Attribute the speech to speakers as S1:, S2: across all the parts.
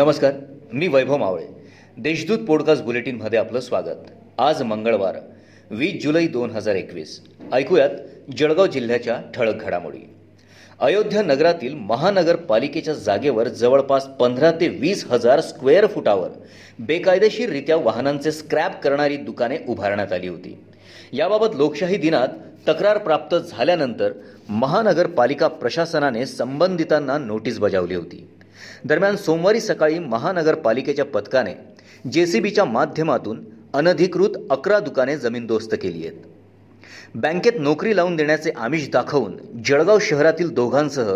S1: नमस्कार मी वैभव मावळे. देशदूत पॉडकास्ट बुलेटिनमध्ये आपलं स्वागत. आज मंगळवार वीस जुलै दोन हजार एकवीस. ऐकूयात जळगाव जिल्ह्याच्या ठळक घडामोडी. अयोध्या नगरातील महानगरपालिकेच्या जागेवर जवळपास पंधरा ते वीस हजार स्क्वेअर फुटावर बेकायदेशीररित्या वाहनांचे स्क्रॅप करणारी दुकाने उभारण्यात आली होती. याबाबत लोकशाही दिनात तक्रार प्राप्त झाल्यानंतर महानगरपालिका प्रशासनाने संबंधितांना नोटीस बजावली होती. दरम्यान सोमवारी सकाळी महानगरपालिकेच्या पथकाने जेसीबीच्या माध्यमातून अनधिकृत अकरा दुकाने जमीनदोस्त केली आहेत. बँकेत नोकरी लावून देण्याचे आमिष दाखवून जळगाव शहरातील दोघांसह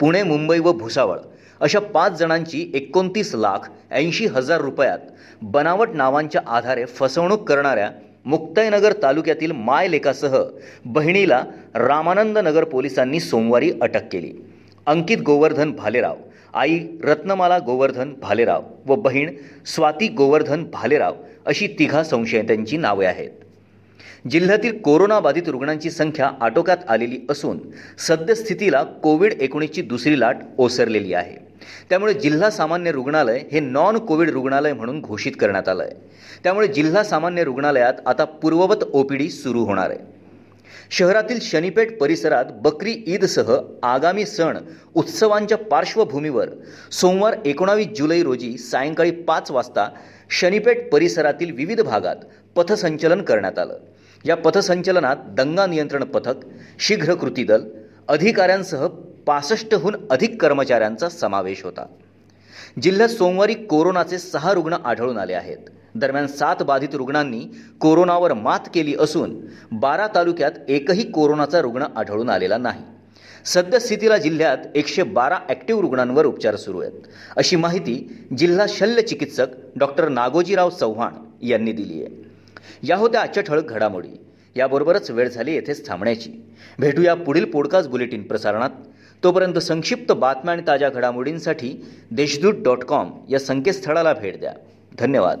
S1: पुणे मुंबई व भुसावळ अशा पाच जणांची एकोणतीस लाख ऐंशी हजार रुपयात बनावट नावांच्या आधारे फसवणूक करणाऱ्या मुक्ताईनगर तालुक्यातील माय लेखासह बहिणीला रामानंद नगर पोलिसांनी सोमवारी अटक केली. अंकित गोवर्धन भालेराव आई रत्नमाला गोवर्धन भालेराव व बहीण स्वाती गोवर्धन भालेराव अशी तिघा संशयितांची नावे आहेत. जिल्ह्यातील कोरोनाबाधित रुग्णांची संख्या आटोक्यात आलेली असून सद्यस्थितीला कोविड एकोणीसची दुसरी लाट ओसरलेली आहे. त्यामुळे जिल्हा सामान्य रुग्णालय हे नॉन कोविड रुग्णालय म्हणून घोषित करण्यात आलं आहे त्यामुळे जिल्हा सामान्य रुग्णालयात आता पूर्ववत ओपीडी सुरू होणार आहे. शहरातील शनीपेठ परिसरात बकरी ईदसह आगामी सण उत्सवांच्या पार्श्वभूमीवर सोमवार एकोणावीस जुलै रोजी सायंकाळी पाच वाजता शनीपेठ परिसरातील विविध भागात पथसंचलन करण्यात आलं. या पथसंचलनात दंगा नियंत्रण पथक शीघ्र कृती दल अधिकाऱ्यांसह पासष्टहून अधिक कर्मचाऱ्यांचा समावेश होता. जिल्ह्यात सोमवारी कोरोनाचे सहा रुग्ण आढळून आले आहेत. दरम्यान सात बाधित रुग्णांनी कोरोनावर मात केली असून बारा तालुक्यात एकही कोरोनाचा रुग्ण आढळून आलेला नाही. सद्यस्थितीला जिल्ह्यात एकशे बारा ॲक्टिव्ह रुग्णांवर उपचार सुरू आहेत. अशी माहिती जिल्हा शल्य चिकित्सक डॉक्टर नागोजीराव चव्हाण यांनी दिली आहे. या होत्या आजच्या ठळक घडामोडी. याबरोबरच वेळ झाली येथेच थांबण्याची. भेटूया पुढील पॉडकास्ट बुलेटिन प्रसारणात. तोपर्यंत संक्षिप्त बातम्या आणि ताज्या घडामोडींसाठी देशदूत डॉट कॉम या संकेतस्थळाला भेट द्या. धन्यवाद.